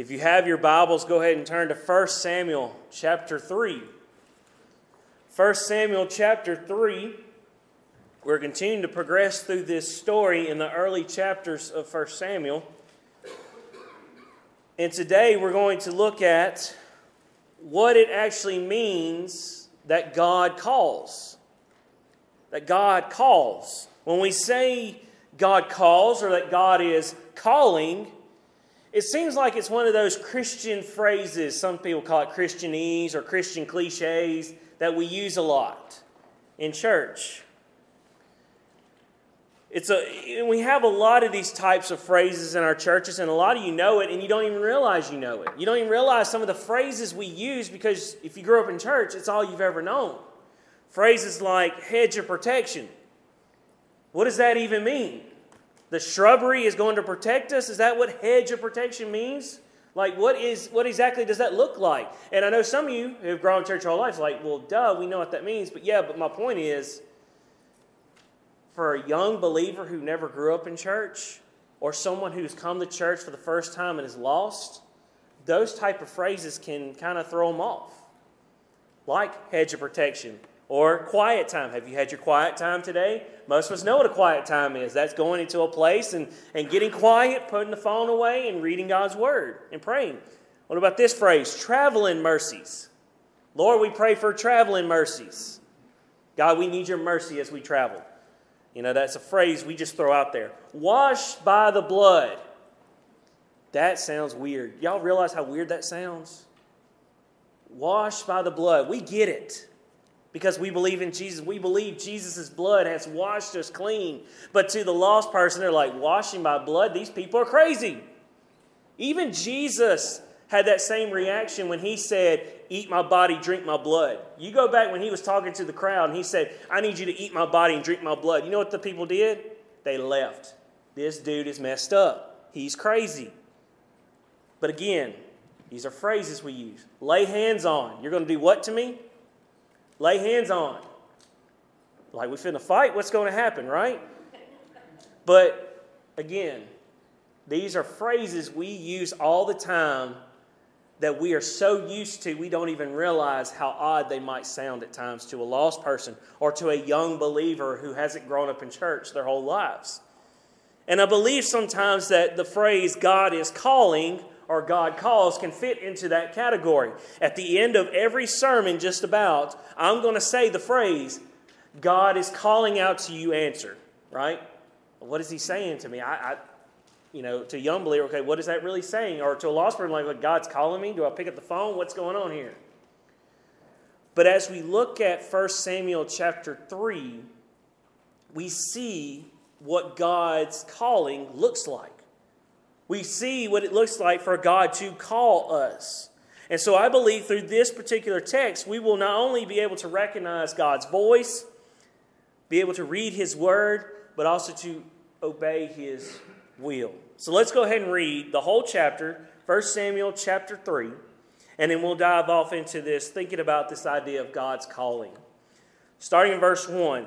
If you have your Bibles, go ahead and turn to 1 Samuel chapter 3. 1 Samuel chapter 3. We're continuing to progress through this story in the early chapters of 1 Samuel. And today we're going to look at what it actually means that God calls. That God calls. When we say God calls or that God is calling, it seems like it's one of those Christian phrases. Some people call it Christianese or Christian cliches that we use a lot in church. It's a, we have a lot of these types of phrases in our churches, and a lot of you know it, and you don't even realize you know it. You don't even realize some of the phrases we use because if you grew up in church, it's all you've ever known. Phrases like hedge of protection. What does that even mean? The shrubbery is going to protect us? Is that what hedge of protection means? Like, what is what exactly does that look like? And I know some of you who've grown in church all life, like, well, duh, we know what that means. But yeah, but my point is, for a young believer who never grew up in church, or someone who's come to church for the first time and is lost, those type of phrases can kind of throw them off. Like hedge of protection, or quiet time. Have you had your quiet time today? Most of us know what a quiet time is. That's going into a place and, and getting quiet, putting the phone away, and reading God's word and praying. What about this phrase? Traveling mercies. Lord, we pray for traveling mercies. God, we need your mercy as we travel. You know, that's a phrase we just throw out there. Washed by the blood. That sounds weird. Y'all realize how weird that sounds? Washed by the blood. We get it because we believe in Jesus. We believe Jesus' blood has washed us clean. But to the lost person, they're like, washing by blood? These people are crazy. Even Jesus had that same reaction when he said, Eat my body, drink my blood. You go back when he was talking to the crowd and he said, I need you to eat my body and drink my blood. You know what the people did? They left. This dude is messed up. He's crazy. But again, these are phrases we use. Lay hands on. You're going to do what to me? Lay hands on. Like we're finna fight, what's going to happen, right? But again, these are phrases we use all the time that we are so used to we don't even realize how odd they might sound at times to a lost person or to a young believer who hasn't grown up in church their whole lives. And I believe sometimes that the phrase God is calling or God calls can fit into that category. At the end of every sermon, just about, I'm going to say the phrase, God is calling out to you, answer, right? What is he saying to me? I, I you know, to a young believer, okay, what is that really saying? Or to a lost person, like, like, God's calling me? Do I pick up the phone? What's going on here? But as we look at 1 Samuel chapter 3, we see what God's calling looks like we see what it looks like for God to call us. And so I believe through this particular text, we will not only be able to recognize God's voice, be able to read His word, but also to obey His will. So let's go ahead and read the whole chapter, 1 Samuel chapter 3, and then we'll dive off into this, thinking about this idea of God's calling. Starting in verse 1.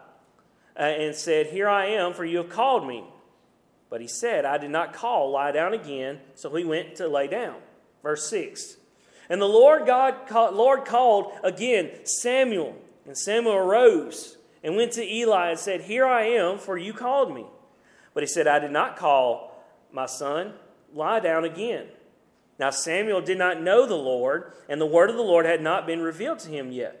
uh, and said, Here I am, for you have called me. But he said, I did not call, lie down again. So he went to lay down. Verse 6. And the Lord God Lord called again Samuel. And Samuel arose and went to Eli and said, Here I am, for you called me. But he said, I did not call, my son. Lie down again. Now Samuel did not know the Lord, and the word of the Lord had not been revealed to him yet.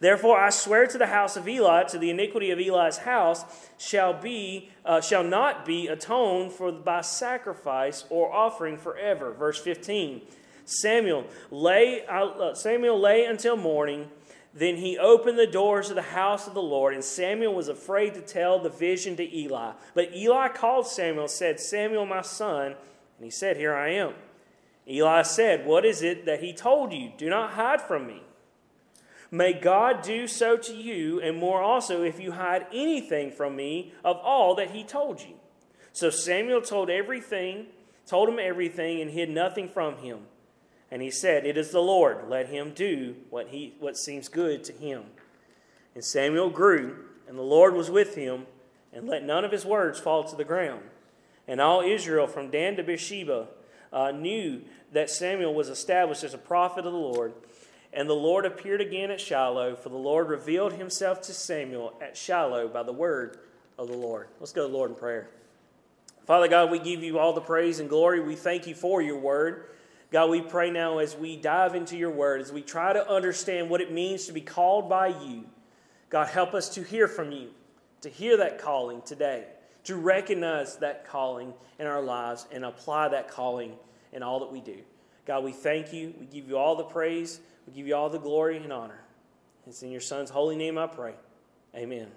Therefore, I swear to the house of Eli, to the iniquity of Eli's house shall be uh, shall not be atoned for by sacrifice or offering forever. Verse fifteen. Samuel lay uh, Samuel lay until morning. Then he opened the doors of the house of the Lord, and Samuel was afraid to tell the vision to Eli. But Eli called Samuel, said, Samuel, my son, and he said, Here I am. Eli said, What is it that he told you? Do not hide from me. May God do so to you, and more also, if you hide anything from me of all that he told you. So Samuel told everything, told him everything, and hid nothing from him. And he said, It is the Lord. Let him do what, he, what seems good to him. And Samuel grew, and the Lord was with him, and let none of his words fall to the ground. And all Israel, from Dan to Beersheba, uh, knew that Samuel was established as a prophet of the Lord. And the Lord appeared again at Shiloh, for the Lord revealed himself to Samuel at Shiloh by the word of the Lord. Let's go to the Lord in prayer. Father God, we give you all the praise and glory. We thank you for your word. God, we pray now as we dive into your word, as we try to understand what it means to be called by you. God, help us to hear from you, to hear that calling today, to recognize that calling in our lives and apply that calling in all that we do. God, we thank you. We give you all the praise. We give you all the glory and honor. It's in your Son's holy name I pray. Amen.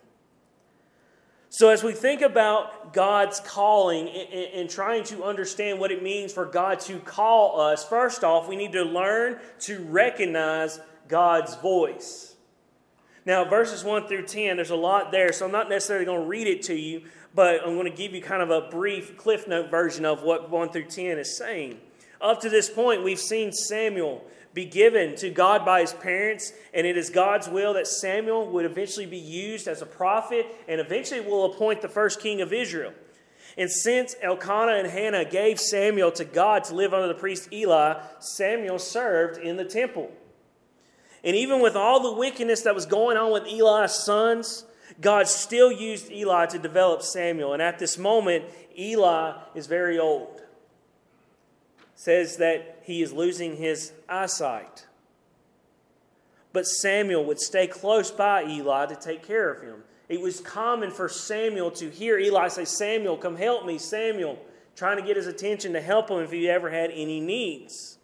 So, as we think about God's calling and trying to understand what it means for God to call us, first off, we need to learn to recognize God's voice. Now, verses 1 through 10, there's a lot there, so I'm not necessarily going to read it to you, but I'm going to give you kind of a brief Cliff Note version of what 1 through 10 is saying. Up to this point, we've seen Samuel be given to God by his parents, and it is God's will that Samuel would eventually be used as a prophet and eventually will appoint the first king of Israel. And since Elkanah and Hannah gave Samuel to God to live under the priest Eli, Samuel served in the temple. And even with all the wickedness that was going on with Eli's sons, God still used Eli to develop Samuel. And at this moment, Eli is very old says that he is losing his eyesight. But Samuel would stay close by Eli to take care of him. It was common for Samuel to hear Eli say, Samuel, come help me, Samuel, trying to get his attention to help him if he ever had any needs.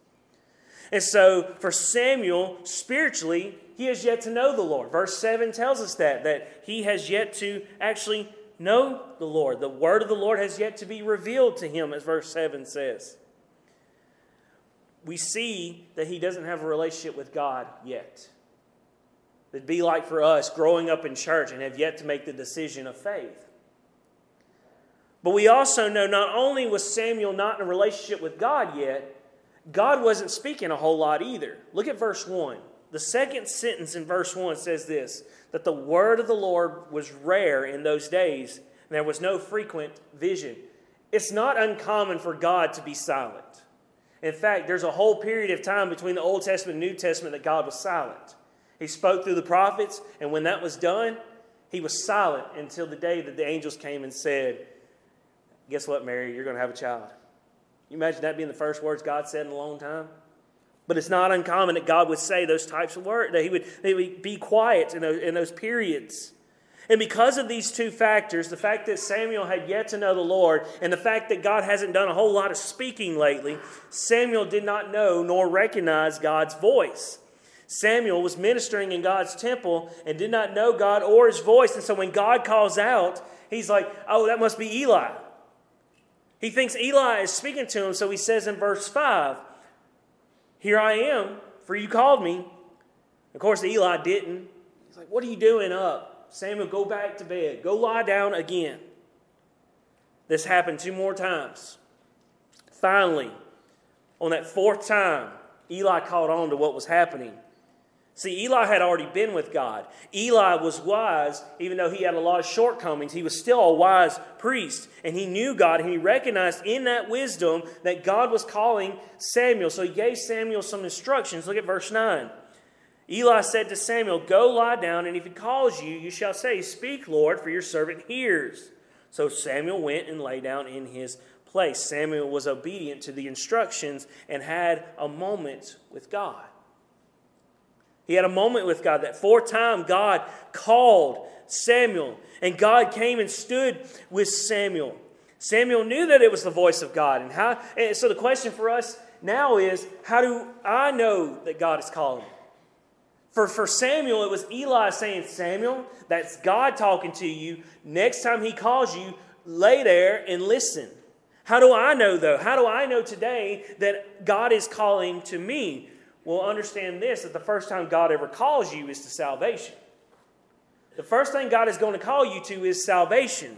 And so for Samuel, spiritually, he has yet to know the Lord. Verse 7 tells us that, that he has yet to actually know the Lord. The word of the Lord has yet to be revealed to him, as verse 7 says we see that he doesn't have a relationship with God yet. It'd be like for us growing up in church and have yet to make the decision of faith. But we also know not only was Samuel not in a relationship with God yet, God wasn't speaking a whole lot either. Look at verse 1. The second sentence in verse 1 says this that the word of the Lord was rare in those days, and there was no frequent vision. It's not uncommon for God to be silent. In fact, there's a whole period of time between the Old Testament and New Testament that God was silent. He spoke through the prophets, and when that was done, he was silent until the day that the angels came and said, Guess what, Mary? You're going to have a child. You imagine that being the first words God said in a long time? But it's not uncommon that God would say those types of words, that he would, he would be quiet in those, in those periods. And because of these two factors, the fact that Samuel had yet to know the Lord, and the fact that God hasn't done a whole lot of speaking lately, Samuel did not know nor recognize God's voice. Samuel was ministering in God's temple and did not know God or his voice. And so when God calls out, he's like, oh, that must be Eli. He thinks Eli is speaking to him, so he says in verse 5, Here I am, for you called me. Of course, Eli didn't. He's like, What are you doing up? Samuel, go back to bed. Go lie down again. This happened two more times. Finally, on that fourth time, Eli caught on to what was happening. See, Eli had already been with God. Eli was wise, even though he had a lot of shortcomings. He was still a wise priest, and he knew God, and he recognized in that wisdom that God was calling Samuel. So he gave Samuel some instructions. Look at verse 9. Eli said to Samuel, Go lie down, and if he calls you, you shall say, Speak, Lord, for your servant hears. So Samuel went and lay down in his place. Samuel was obedient to the instructions and had a moment with God. He had a moment with God. That fourth time, God called Samuel, and God came and stood with Samuel. Samuel knew that it was the voice of God. And, how, and so the question for us now is how do I know that God is calling? For, for Samuel, it was Eli saying, Samuel, that's God talking to you. Next time he calls you, lay there and listen. How do I know, though? How do I know today that God is calling to me? Well, understand this that the first time God ever calls you is to salvation. The first thing God is going to call you to is salvation,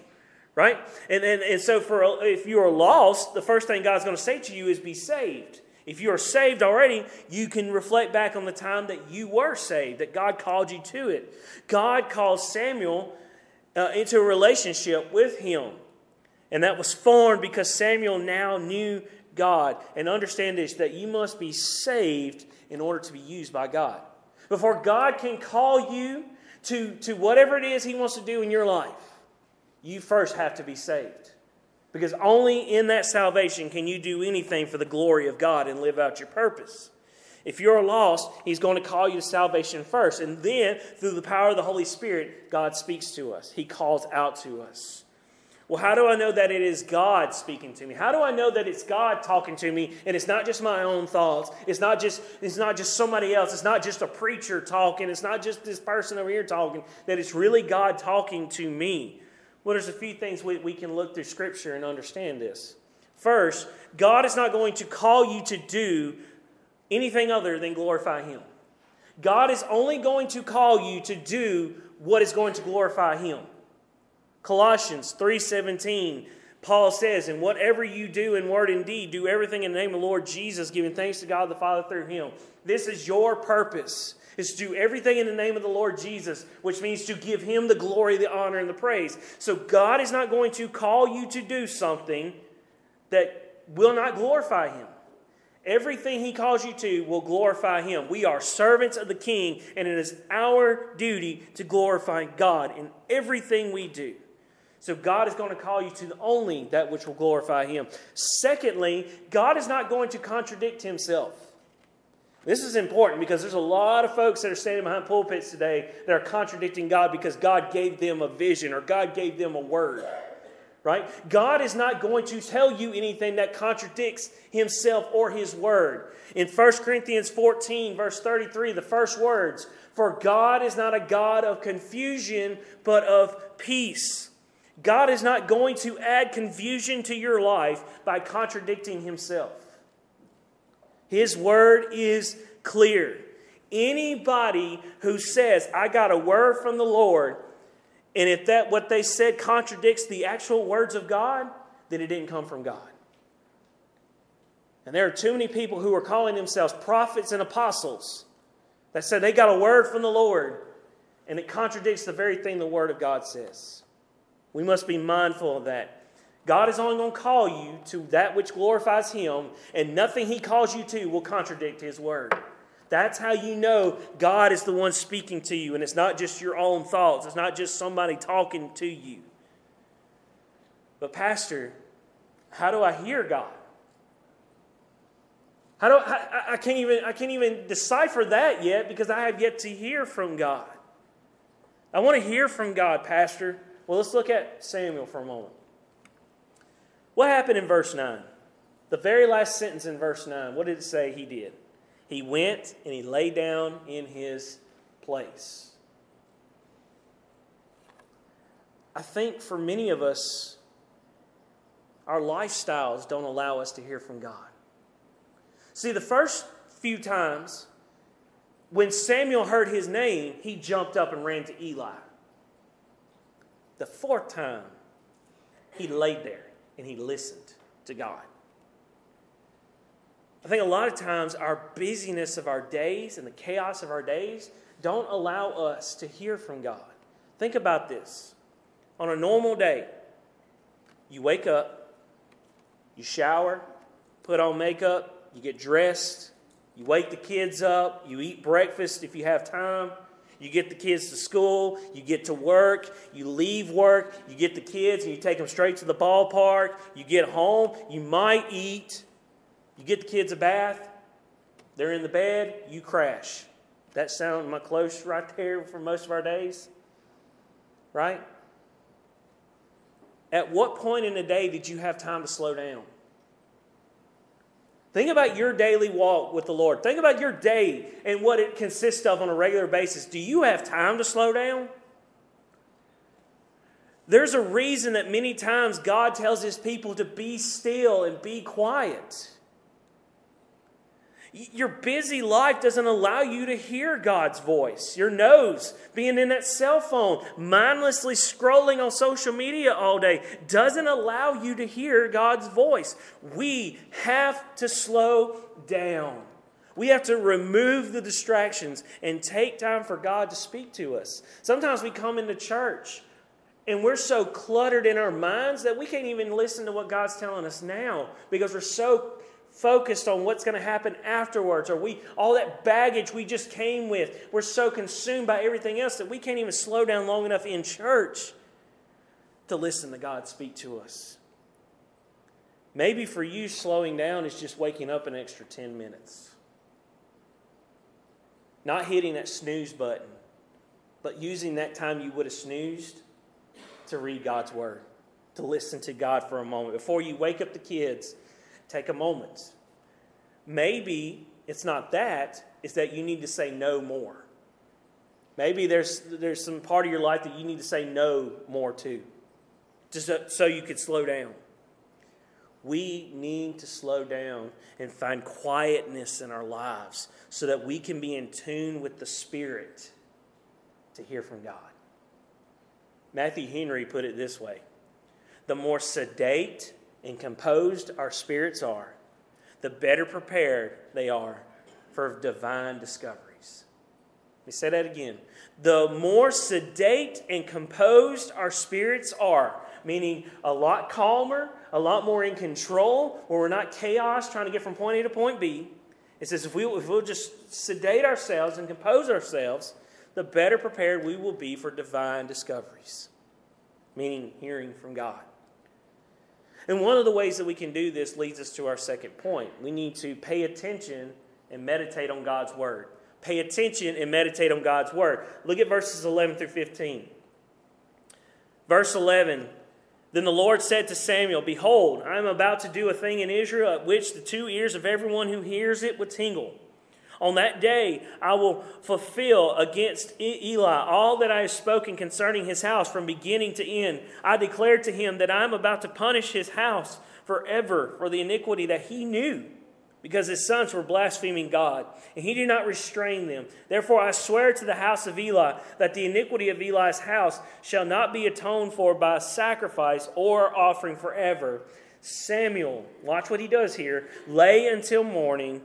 right? And, and, and so, for if you are lost, the first thing God's going to say to you is be saved. If you are saved already, you can reflect back on the time that you were saved, that God called you to it. God called Samuel uh, into a relationship with him. And that was formed because Samuel now knew God. And understand this that you must be saved in order to be used by God. Before God can call you to, to whatever it is He wants to do in your life, you first have to be saved. Because only in that salvation can you do anything for the glory of God and live out your purpose. If you're lost, He's going to call you to salvation first. And then, through the power of the Holy Spirit, God speaks to us. He calls out to us. Well, how do I know that it is God speaking to me? How do I know that it's God talking to me and it's not just my own thoughts? It's not just it's not just somebody else. It's not just a preacher talking. It's not just this person over here talking. That it's really God talking to me. Well, there's a few things we, we can look through Scripture and understand this. First, God is not going to call you to do anything other than glorify Him. God is only going to call you to do what is going to glorify Him. Colossians 3:17 Paul says, "And whatever you do in word and deed, do everything in the name of the Lord Jesus, giving thanks to God the Father through him." This is your purpose. Is to do everything in the name of the Lord Jesus, which means to give him the glory, the honor, and the praise. So God is not going to call you to do something that will not glorify him. Everything he calls you to will glorify him. We are servants of the king, and it is our duty to glorify God in everything we do. So God is going to call you to only that which will glorify Him. Secondly, God is not going to contradict Himself. This is important because there's a lot of folks that are standing behind pulpits today that are contradicting God because God gave them a vision or God gave them a word. Right? God is not going to tell you anything that contradicts himself or his word. In 1 Corinthians 14, verse 33, the first words, For God is not a God of confusion, but of peace God is not going to add confusion to your life by contradicting himself. His word is clear. Anybody who says, I got a word from the Lord, and if that what they said contradicts the actual words of God, then it didn't come from God. And there are too many people who are calling themselves prophets and apostles that said they got a word from the Lord, and it contradicts the very thing the Word of God says. We must be mindful of that. God is only going to call you to that which glorifies Him, and nothing He calls you to will contradict His word. That's how you know God is the one speaking to you, and it's not just your own thoughts, it's not just somebody talking to you. But, Pastor, how do I hear God? How do I, I, can't even I can't even decipher that yet because I have yet to hear from God. I want to hear from God, Pastor. Well, let's look at Samuel for a moment. What happened in verse 9? The very last sentence in verse 9, what did it say he did? He went and he lay down in his place. I think for many of us, our lifestyles don't allow us to hear from God. See, the first few times when Samuel heard his name, he jumped up and ran to Eli. The fourth time, he laid there and he listened to God. I think a lot of times our busyness of our days and the chaos of our days don't allow us to hear from God. Think about this. On a normal day, you wake up, you shower, put on makeup, you get dressed, you wake the kids up, you eat breakfast if you have time, you get the kids to school, you get to work, you leave work, you get the kids and you take them straight to the ballpark, you get home, you might eat, you get the kids a bath, they're in the bed, you crash. That sound my close right there for most of our days? Right? At what point in the day did you have time to slow down? Think about your daily walk with the Lord. Think about your day and what it consists of on a regular basis. Do you have time to slow down? There's a reason that many times God tells his people to be still and be quiet. Your busy life doesn't allow you to hear God's voice. Your nose being in that cell phone, mindlessly scrolling on social media all day, doesn't allow you to hear God's voice. We have to slow down. We have to remove the distractions and take time for God to speak to us. Sometimes we come into church and we're so cluttered in our minds that we can't even listen to what God's telling us now because we're so focused on what's going to happen afterwards or we all that baggage we just came with we're so consumed by everything else that we can't even slow down long enough in church to listen to god speak to us. Maybe for you slowing down is just waking up an extra 10 minutes. Not hitting that snooze button but using that time you would have snoozed to read god's word to listen to god for a moment. Before you wake up the kids Take a moment. Maybe it's not that, it's that you need to say no more. Maybe there's, there's some part of your life that you need to say no more to, just so you could slow down. We need to slow down and find quietness in our lives so that we can be in tune with the Spirit to hear from God. Matthew Henry put it this way The more sedate and composed our spirits are, the better prepared they are for divine discoveries. Let me say that again. The more sedate and composed our spirits are, meaning a lot calmer, a lot more in control, where we're not chaos trying to get from point A to point B. It says if, we, if we'll just sedate ourselves and compose ourselves, the better prepared we will be for divine discoveries, meaning hearing from God. And one of the ways that we can do this leads us to our second point. We need to pay attention and meditate on God's word. Pay attention and meditate on God's word. Look at verses 11 through 15. Verse 11 Then the Lord said to Samuel, Behold, I am about to do a thing in Israel at which the two ears of everyone who hears it would tingle. On that day, I will fulfill against Eli all that I have spoken concerning his house from beginning to end. I declare to him that I am about to punish his house forever for the iniquity that he knew, because his sons were blaspheming God, and he did not restrain them. Therefore, I swear to the house of Eli that the iniquity of Eli's house shall not be atoned for by sacrifice or offering forever. Samuel, watch what he does here, lay until morning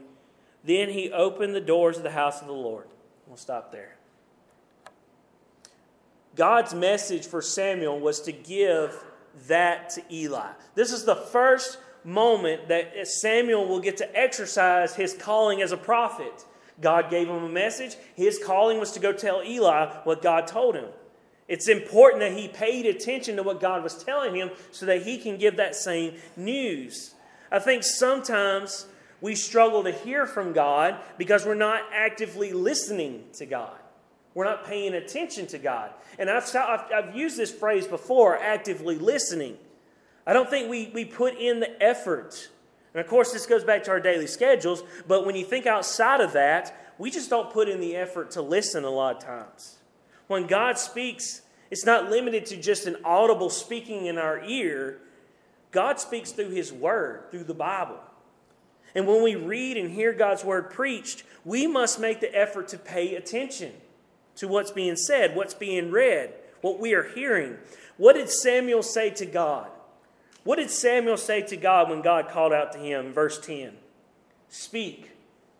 then he opened the doors of the house of the Lord. We'll stop there. God's message for Samuel was to give that to Eli. This is the first moment that Samuel will get to exercise his calling as a prophet. God gave him a message. His calling was to go tell Eli what God told him. It's important that he paid attention to what God was telling him so that he can give that same news. I think sometimes we struggle to hear from God because we're not actively listening to God. We're not paying attention to God. And I've, I've, I've, used this phrase before actively listening. I don't think we, we put in the effort. And of course, this goes back to our daily schedules, but when you think outside of that, we just don't put in the effort to listen a lot of times. When God speaks, it's not limited to just an audible speaking in our ear. God speaks through His Word, through the Bible. And when we read and hear God's word preached, we must make the effort to pay attention to what's being said, what's being read, what we are hearing. What did Samuel say to God? What did Samuel say to God when God called out to him? Verse 10 Speak,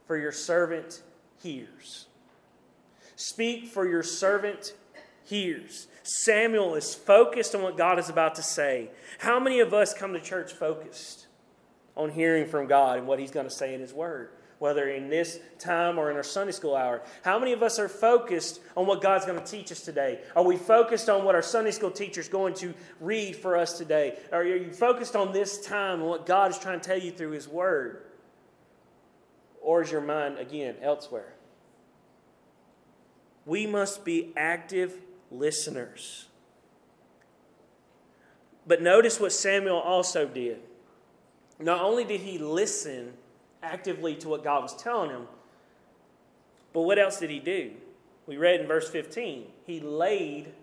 for your servant hears. Speak, for your servant hears. Samuel is focused on what God is about to say. How many of us come to church focused on hearing from God and what He's going to say in His Word? Whether in this time or in our Sunday school hour. How many of us are focused on what God's going to teach us today? Are we focused on what our Sunday school teacher is going to read for us today? Are you focused on this time and what God is trying to tell you through His Word? Or is your mind, again, elsewhere? We must be active listeners. But notice what Samuel also did. Not only did he listen actively to what God was telling him, but what else did he do? We read in verse 15, he laid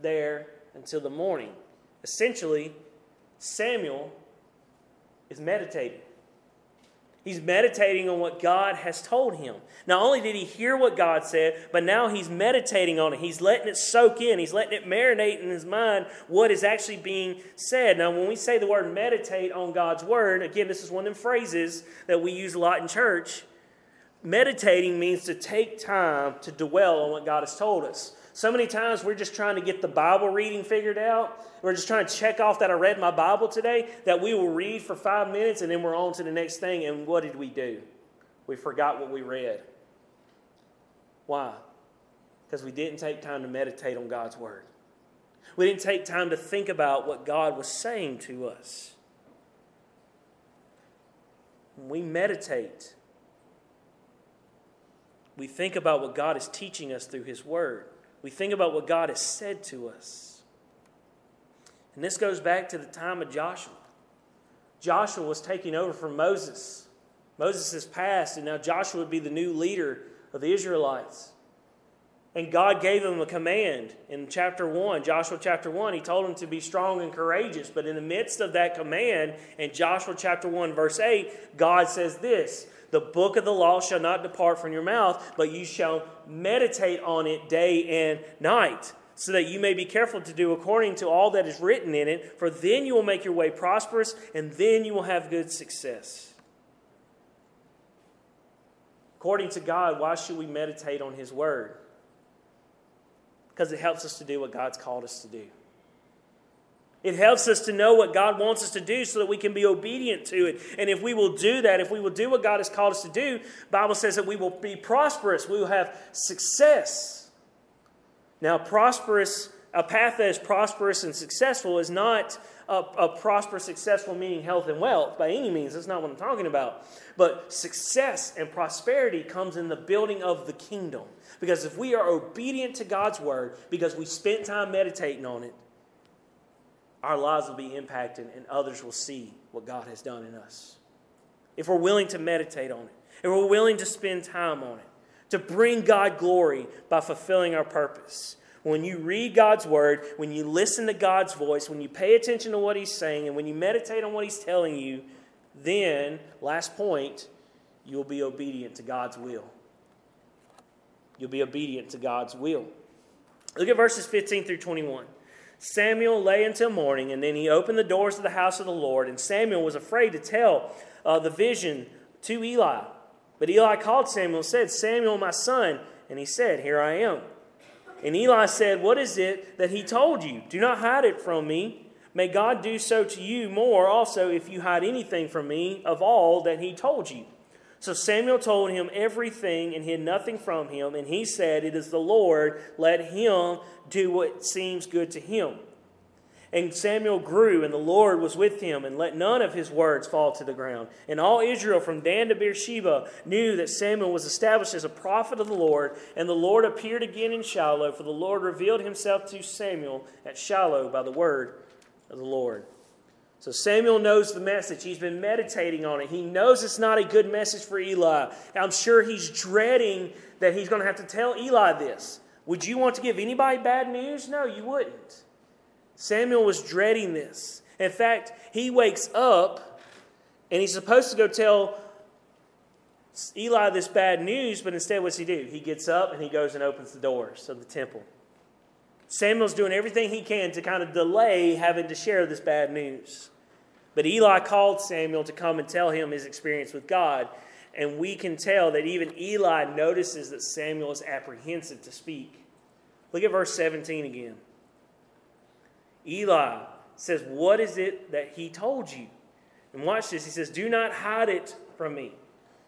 there until the morning. Essentially, Samuel is meditating. He's meditating on what God has told him. Not only did he hear what God said, but now he's meditating on it. He's letting it soak in. He's letting it marinate in his mind what is actually being said. Now, when we say the word meditate on God's word, again, this is one of them phrases that we use a lot in church. Meditating means to take time to dwell on what God has told us. So many times we're just trying to get the Bible reading figured out. We're just trying to check off that I read my Bible today, that we will read for five minutes and then we're on to the next thing. And what did we do? We forgot what we read. Why? Because we didn't take time to meditate on God's Word. We didn't take time to think about what God was saying to us. When we meditate, we think about what God is teaching us through His Word we think about what God has said to us. And this goes back to the time of Joshua. Joshua was taking over from Moses. Moses has passed, and now Joshua would be the new leader of the Israelites. And God gave him a command in chapter 1, Joshua chapter 1. He told him to be strong and courageous. But in the midst of that command, in Joshua chapter 1, verse 8, God says this the book of the law shall not depart from your mouth, but you shall meditate on it day and night, so that you may be careful to do according to all that is written in it, for then you will make your way prosperous, and then you will have good success. According to God, why should we meditate on His Word? Because it helps us to do what God's called us to do. It helps us to know what God wants us to do so that we can be obedient to it. And if we will do that, if we will do what God has called us to do, Bible says that we will be prosperous, we will have success. Now, prosperous, a path that is prosperous and successful is not a, a prosperous, successful meaning health and wealth by any means. That's not what I'm talking about. But success and prosperity comes in the building of the kingdom. Because if we are obedient to God's word, because we spent time meditating on it, our lives will be impacted and others will see what God has done in us. If we're willing to meditate on it, if we're willing to spend time on it, to bring God glory by fulfilling our purpose. When you read God's word, when you listen to God's voice, when you pay attention to what He's saying, and when you meditate on what He's telling you, then, last point, you'll be obedient to God's will. You'll be obedient to God's will. Look at verses 15 through 21. Samuel lay until morning, and then he opened the doors of the house of the Lord. And Samuel was afraid to tell uh, the vision to Eli. But Eli called Samuel and said, Samuel, my son. And he said, Here I am. And Eli said, What is it that he told you? Do not hide it from me. May God do so to you more also if you hide anything from me of all that he told you. So Samuel told him everything and hid nothing from him. And he said, It is the Lord, let him do what seems good to him. And Samuel grew, and the Lord was with him, and let none of his words fall to the ground. And all Israel, from Dan to Beersheba, knew that Samuel was established as a prophet of the Lord. And the Lord appeared again in Shiloh, for the Lord revealed himself to Samuel at Shiloh by the word of the Lord. So Samuel knows the message. He's been meditating on it. He knows it's not a good message for Eli. I'm sure he's dreading that he's going to have to tell Eli this. Would you want to give anybody bad news? No, you wouldn't. Samuel was dreading this. In fact, he wakes up and he's supposed to go tell Eli this bad news, but instead, what's he do? He gets up and he goes and opens the doors of the temple. Samuel's doing everything he can to kind of delay having to share this bad news. But Eli called Samuel to come and tell him his experience with God. And we can tell that even Eli notices that Samuel is apprehensive to speak. Look at verse 17 again. Eli says, What is it that he told you? And watch this. He says, Do not hide it from me.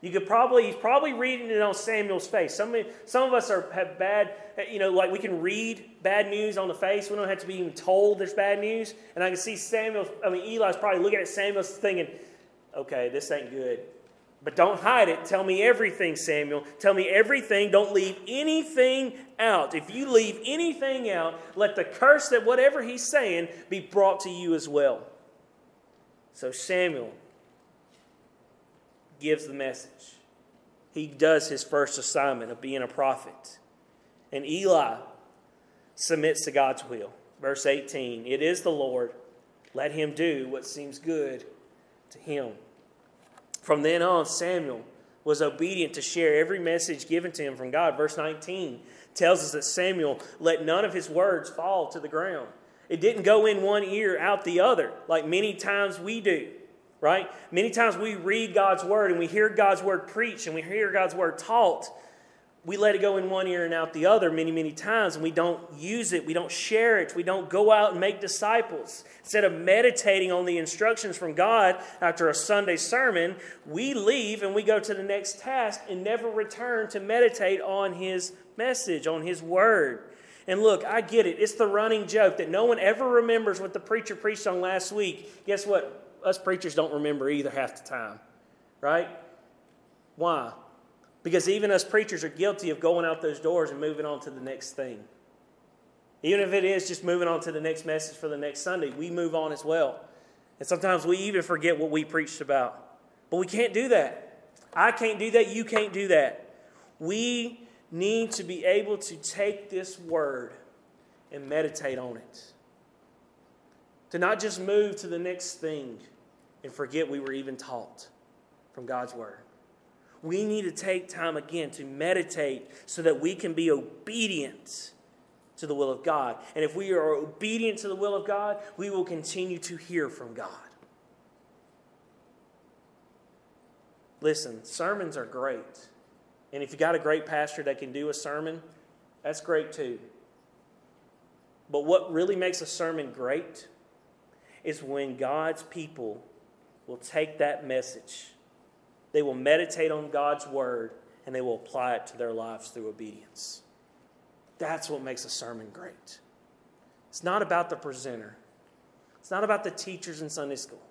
You could probably, he's probably reading it on Samuel's face. Some, some of us are, have bad, you know, like we can read bad news on the face. We don't have to be even told there's bad news. And I can see Samuel, I mean, Eli's probably looking at Samuel thinking, okay, this ain't good. But don't hide it. Tell me everything, Samuel. Tell me everything. Don't leave anything out. If you leave anything out, let the curse that whatever he's saying be brought to you as well. So Samuel gives the message. He does his first assignment of being a prophet. And Eli submits to God's will. Verse 18 It is the Lord. Let him do what seems good to him. From then on, Samuel was obedient to share every message given to him from God. Verse 19 tells us that Samuel let none of his words fall to the ground. It didn't go in one ear, out the other, like many times we do right? Many times we read God's word and we hear God's word preached and we hear God's word taught. We let it go in one ear and out the other many, many times, and we don't use it. We don't share it. We don't go out and make disciples. Instead of meditating on the instructions from God after a Sunday sermon, we leave and we go to the next task and never return to meditate on His message, on His word. And look, I get it. It's the running joke that no one ever remembers what the preacher preached on last week. Guess what? Us preachers don't remember either half the time, right? Why? Because even us preachers are guilty of going out those doors and moving on to the next thing. Even if it is just moving on to the next message for the next Sunday, we move on as well. And sometimes we even forget what we preached about. But we can't do that. I can't do that. You can't do that. We need to be able to take this word and meditate on it. To not just move to the next thing and forget we were even taught from God's Word. We need to take time again to meditate so that we can be obedient to the will of God. And if we are obedient to the will of God, we will continue to hear from God. Listen, sermons are great. And if you got a great pastor that can do a sermon, that's great too. But what really makes a sermon great is when God's people will take that message, they will meditate on God's word, and they will apply it to their lives through obedience. That's what makes a sermon great. It's not about the presenter, it's not about the teachers in Sunday school.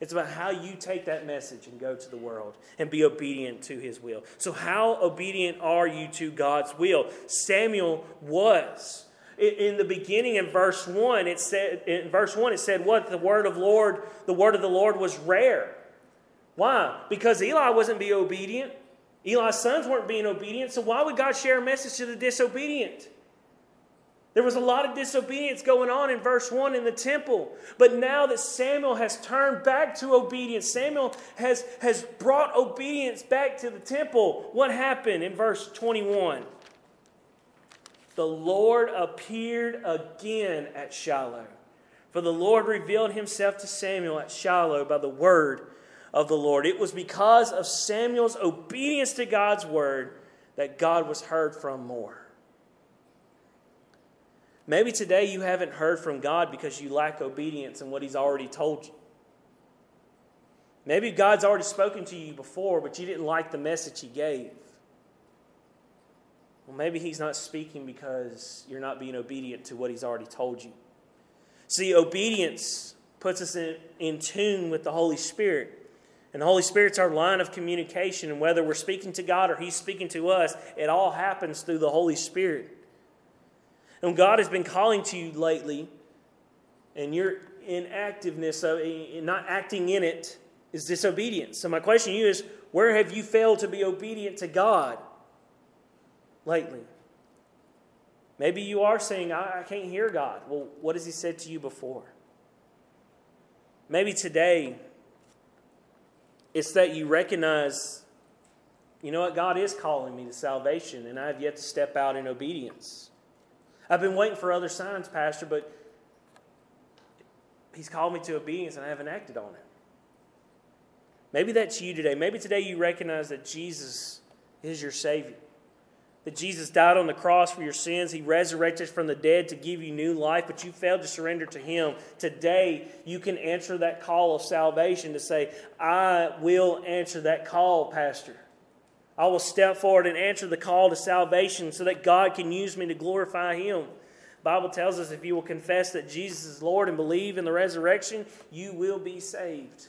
It's about how you take that message and go to the world and be obedient to his will. So, how obedient are you to God's will? Samuel was in the beginning in verse 1 it said in verse 1 it said what the word of lord the word of the lord was rare why because eli wasn't being obedient eli's sons weren't being obedient so why would god share a message to the disobedient there was a lot of disobedience going on in verse 1 in the temple. But now that Samuel has turned back to obedience, Samuel has, has brought obedience back to the temple. What happened in verse 21? The Lord appeared again at Shiloh. For the Lord revealed himself to Samuel at Shiloh by the word of the Lord. It was because of Samuel's obedience to God's word that God was heard from more. Maybe today you haven't heard from God because you lack obedience in what He's already told you. Maybe God's already spoken to you before, but you didn't like the message He gave. Well, maybe he's not speaking because you're not being obedient to what he's already told you. See, obedience puts us in, in tune with the Holy Spirit. And the Holy Spirit's our line of communication. And whether we're speaking to God or He's speaking to us, it all happens through the Holy Spirit. And God has been calling to you lately, and your inactiveness, of, not acting in it, is disobedience. So, my question to you is where have you failed to be obedient to God? Lately. Maybe you are saying, I, I can't hear God. Well, what has He said to you before? Maybe today it's that you recognize, you know what, God is calling me to salvation, and I have yet to step out in obedience. I've been waiting for other signs, Pastor, but He's called me to obedience and I haven't acted on it. Maybe that's you today. Maybe today you recognize that Jesus is your Savior. That Jesus died on the cross for your sins. He resurrected from the dead to give you new life, but you failed to surrender to Him. Today, you can answer that call of salvation to say, I will answer that call, Pastor. I will step forward and answer the call to salvation so that God can use me to glorify Him. Bible tells us if you will confess that Jesus is Lord and believe in the resurrection, you will be saved.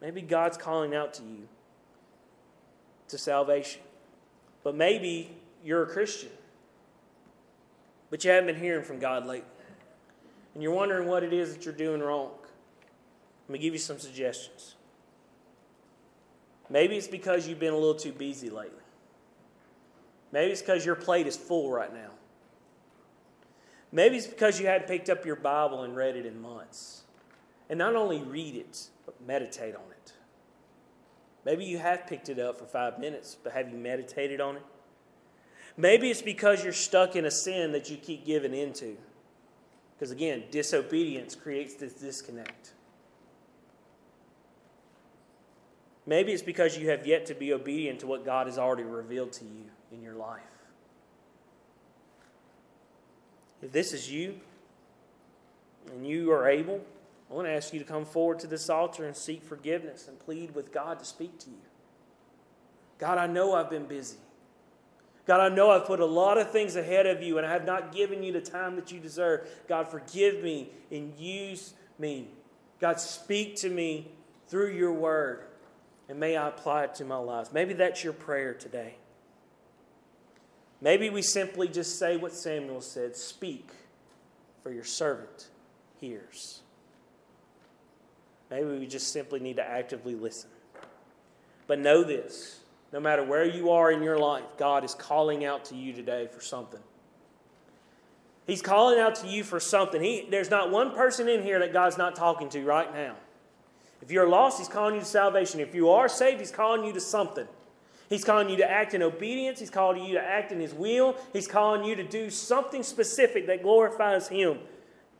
Maybe God's calling out to you to salvation. But maybe you're a Christian, but you haven't been hearing from God lately. And you're wondering what it is that you're doing wrong. Let me give you some suggestions. Maybe it's because you've been a little too busy lately. Maybe it's because your plate is full right now. Maybe it's because you hadn't picked up your Bible and read it in months. And not only read it, but meditate on it. Maybe you have picked it up for five minutes, but have you meditated on it? Maybe it's because you're stuck in a sin that you keep giving into. Because again, disobedience creates this disconnect. Maybe it's because you have yet to be obedient to what God has already revealed to you in your life. If this is you and you are able, I want to ask you to come forward to this altar and seek forgiveness and plead with God to speak to you. God, I know I've been busy. God, I know I've put a lot of things ahead of you and I have not given you the time that you deserve. God, forgive me and use me. God, speak to me through your word and may I apply it to my life. Maybe that's your prayer today. Maybe we simply just say what Samuel said Speak, for your servant hears. Maybe we just simply need to actively listen. But know this no matter where you are in your life, God is calling out to you today for something. He's calling out to you for something. He, there's not one person in here that God's not talking to right now. If you're lost, He's calling you to salvation. If you are saved, He's calling you to something. He's calling you to act in obedience. He's calling you to act in His will. He's calling you to do something specific that glorifies Him.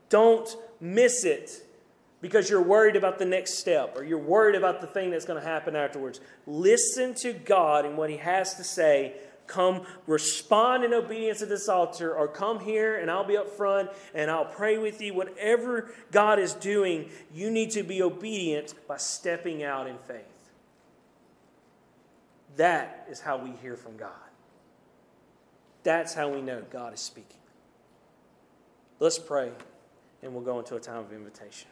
Don't miss it because you're worried about the next step or you're worried about the thing that's going to happen afterwards. Listen to God and what He has to say. Come respond in obedience to this altar, or come here and I'll be up front and I'll pray with you. Whatever God is doing, you need to be obedient by stepping out in faith. That is how we hear from God. That's how we know God is speaking. Let's pray, and we'll go into a time of invitation.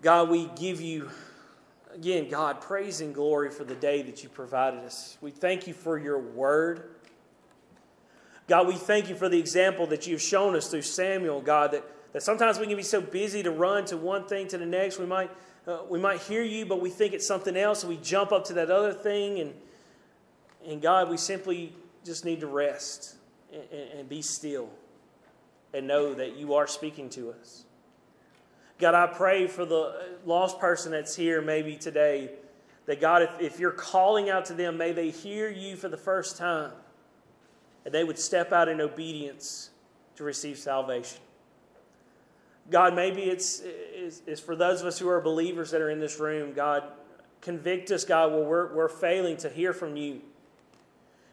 God, we give you, again, God, praise and glory for the day that you provided us. We thank you for your word. God, we thank you for the example that you've shown us through Samuel, God, that, that sometimes we can be so busy to run to one thing to the next. We might uh, we might hear you, but we think it's something else, and we jump up to that other thing. And, and God, we simply just need to rest and, and be still and know that you are speaking to us. God, I pray for the lost person that's here maybe today that God, if, if you're calling out to them, may they hear you for the first time and they would step out in obedience to receive salvation. God, maybe it's, it's, it's, for those of us who are believers that are in this room. God, convict us, God, where we're, we're failing to hear from you.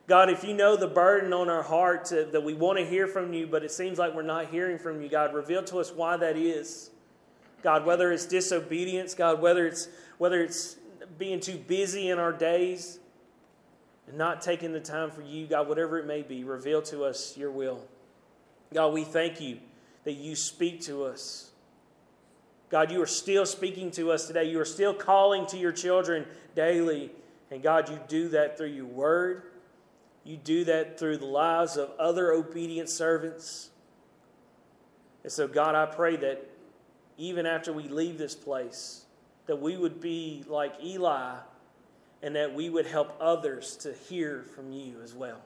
God, if you know the burden on our heart to, that we want to hear from you, but it seems like we're not hearing from you, God, reveal to us why that is. God, whether it's disobedience, God, whether it's, whether it's being too busy in our days and not taking the time for you, God, whatever it may be, reveal to us your will. God, we thank you that you speak to us. God, you are still speaking to us today. You are still calling to your children daily. And God, you do that through your word. You do that through the lives of other obedient servants. And so, God, I pray that even after we leave this place, that we would be like Eli and that we would help others to hear from you as well.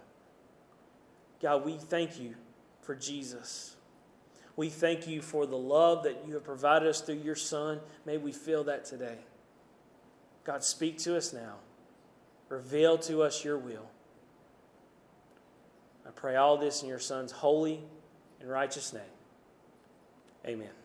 God, we thank you for Jesus. We thank you for the love that you have provided us through your Son. May we feel that today. God, speak to us now. Reveal to us your will. I pray all this in your Son's holy and righteous name. Amen.